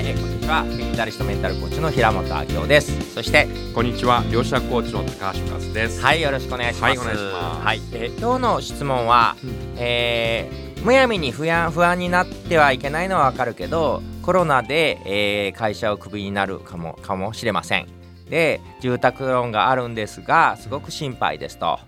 はい、えーこんにちは。メンタリストメンタルコーチの平本明夫です。そしてこんにちは、両者コーチの高橋和です。はいよろしくお願いします。はいはい。えー今日の質問は、うん。えーむやみに不安不安になってはいけないのはわかるけどコロナで、えー会社をクビになるかもかもしれません。で住宅ローンがあるんですがすごく心配ですと。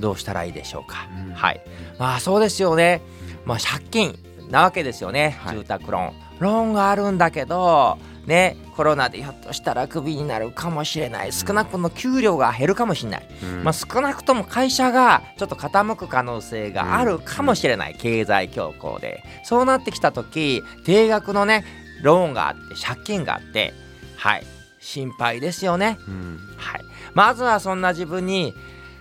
どうしたらいいでしょうか、うん。はい。まあそうですよね。まあ借金なわけですよね、はい。住宅ローンローンがあるんだけどねコロナでひょっとしたらクビになるかもしれない。少なくとも給料が減るかもしれない、うん。まあ、少なくとも会社がちょっと傾く可能性があるかもしれない、経済恐慌で。そうなってきた時定額のねローンがあって借金があってはい。心配ですよね。うん。はい。まずはそんな自分に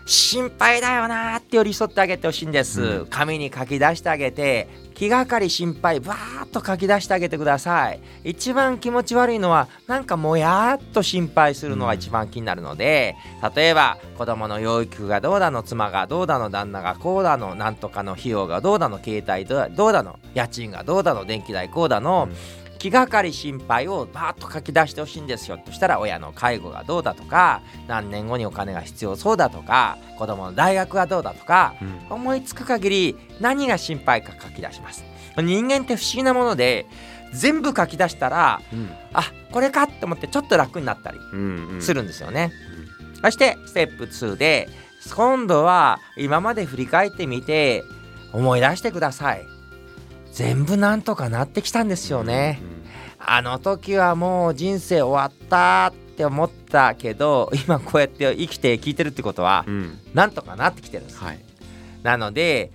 心配だよなーって寄り添ってあげてほしいんです、うん。紙に書き出してあげて気がかり心配バーッと書き出してあげてください。一番気持ち悪いのはなんかもやーっと心配するのが一番気になるので、例えば子供の養育がどうだの妻がどうだの旦那がこうだのなんとかの費用がどうだの携帯どうだどうだの家賃がどうだの電気代こうだの、うん気がかり心配をバーッと書き出してほしいんですよ。としたら親の介護がどうだとか何年後にお金が必要そうだとか子供の大学はどうだとかうん。思いつく限り何が心配か書き出します。人間って不思議なもので全部書き出したらうん。あこれかって思ってちょっと楽になったりうんうん。するんですよね、そしてステップ2で今度は今まで振り返ってみて思い出してください全部なんとかなってきたんですよね、あの時はもう人生終わったって思ったけど 今こうやって生きて聞いてるってことはなんとかなってきてるんです、はい。なので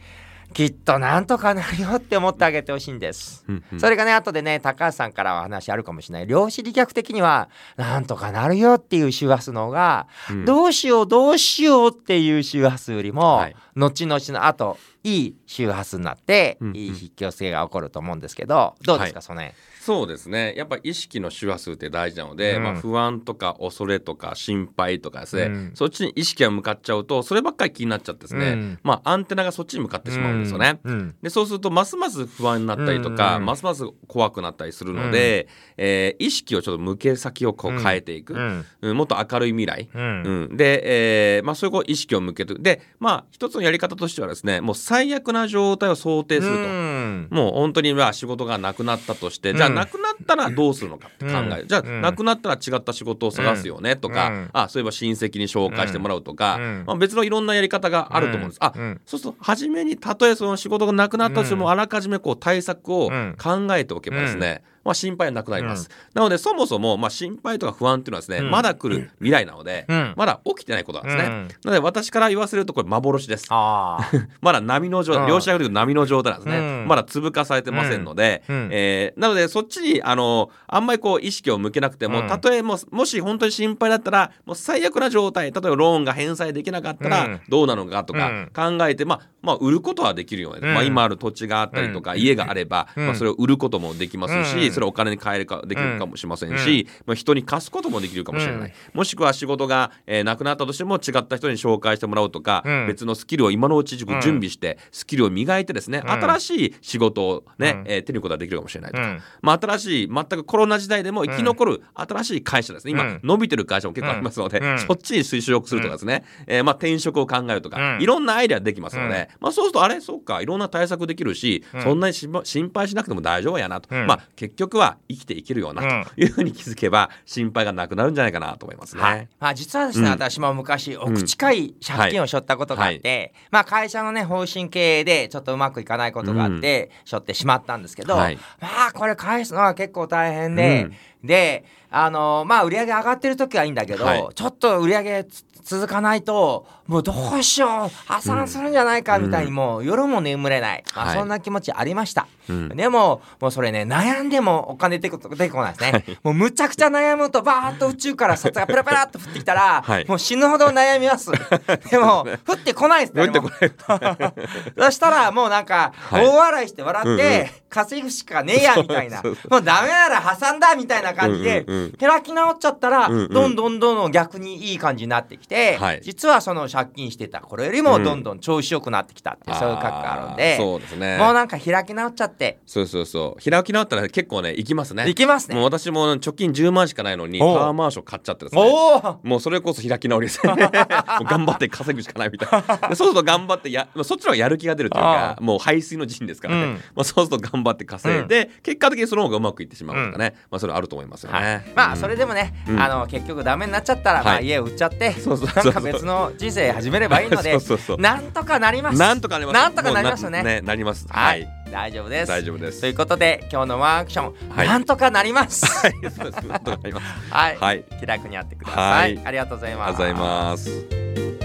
きっとなんとかなるよって思ってあげてほしいんです、うんうん。それがね後でね高橋さんからは話あるかもしれない。量子力学的にはなんとかなるよっていう周波数の方が、うん。どうしようどうしようっていう周波数よりも、はい。後々の後いい周波数になって、うんうん。いい引き寄せが起こると思うんですけどどうですか、はい。その辺そうですね。やっぱ意識の周波数って大事なので、うん。まあ、不安とか恐れとか心配とかですね、うん。そっちに意識が向かっちゃうとそればっかり気になっちゃってですね、うん。まあアンテナがそっちに向かってしまうんですよね。うん。うん。でそうするとますます不安になったりとか、うん。ますます怖くなったりするので、えー意識をちょっと向け先をこう変えていく、うん。うんもっと明るい未来、うん。うん、で、えーまあ、そういうこう意識を向けてでまあ一つのやり方としてはですねもう最悪な状態を想定すると。うん。もう本当にまあ仕事がなくなったとして、じゃあうんなくなったらどうするのかって考える、じゃあ、なくなったら違った仕事を探すよねとか、うん。あそういえば親戚に紹介してもらうとか、うん。まあ、別のいろんなやり方があると思うんです。あうん。そうすると初めにたとえその仕事がなくなったとしても、うん。あらかじめこう対策をうん。考えておけばですね、まあ、心配なくなります。なのでそもそもまあ心配とか不安っていうのはですね、うん。まだ来る未来なので、うん。まだ起きてないことなんですね。うん。なので私から言わせるとこれ幻です。まだ波の状うん。態、両者が言うと波の状態なんですね。うん。まだ粒化されてませんので、うん。えーなのでそっちにあのあんまりこう意識を向けなくても、うん。たとえもうもし本当に心配だったらもう最悪な状態例えばローンが返済できなかったうん。らどうなのかとか考えて、まあまあ売ることはできるように、うん。まあ、今ある土地があったりとか、うん。家があれば、うん。まあ、それを売ることもできますし、うんそれをお金に換えるかできるかもしれませんし、まあ、人に貸すこともできるかもしれない、うん。もしくは仕事が、えーなくなったとしても違った人に紹介してもらうとか、うん。別のスキルを今のうち準備してスキルを磨いてですね、うん。新しい仕事をね、うん。えー手に入れることができるかもしれないとか、うん。まあ、新しい全くコロナ時代でも生き残る新しい会社ですね。今、うん。伸びてる会社も結構ありますので、うん。そっちに推奨するとかですね、えーまあ、転職を考えるとか、うん。いろんなアイデアできますので、まあ、そうするとあれそうかいろんな対策できるし、うん。そんなに心配しなくても大丈夫やなと、うん。まあ、結局は生きていけるようなというふうに気づけば心配がなくなるんじゃないかなと思いますね。はい、まあ、実はですね、うん。私も昔億近い借金を背負ったことがあって、まあ会社のね方針経営でちょっとうまくいかないことがあって、背負ってしまったんですけど、はい。まあこれ返すのは結構大変で、であのまあ売り上げ上がってる時はいいんだけど、はい。ちょっと売り上げつ続かないともうどうしよう破産するんじゃないかみたいにもう夜も眠れない、まあ、はい。そんな気持ちありました、うん。でももうそれね悩んでもお金出てこ出てこないですね、もうむちゃくちゃ悩むとバーッと宇宙から札がペラペラっと 降ってきたら、はい。もう死ぬほど悩みます。でも降ってこないですね降ってこそしたらもうなんかはい。大笑いして笑って、うんうん。稼ぐしかねえやみたいな。もうダメなら破産だみたいなな感じで、開き直っちゃったら、どんどんどんどん逆にいい感じになってきて、はい。実はその借金してたこれよりもどんどん調子よくなってきたっていう、そういう格好があるんで。そうですね。もうなんか開き直っちゃって。そうそうそう。開き直ったら結構ね行きますね。いきますね。もう私も貯金10万しかないのにタワーマンション買っちゃってですね。もうそれこそ開き直りですね。頑張って稼ぐしかないみたいな。でそうすると頑張ってやまあそっちの方がやる気が出るというかあもう排水の陣ですからね、うん。まあ、そうすると頑張って稼いで、結果的にその方がうまくいってしまうとかね、まあそれあると思いますよね、はい、まあそれででもね、うん。あの結局ダメになっちゃったら、まあはい。家を売っちゃってそうそう。そうそう。なんか別の人生始めればいいので そうそうそう。なんとかなります。なんとかなります。なんとかなりますよね。もうななります。ははいい、大丈夫です。大丈夫です。ということで今日のワンアクション、はい。なんとかなります。はい。そうです。なんとかなります。はい、はい。気楽にやってください、はい。ありがとうございます。ありがとうございます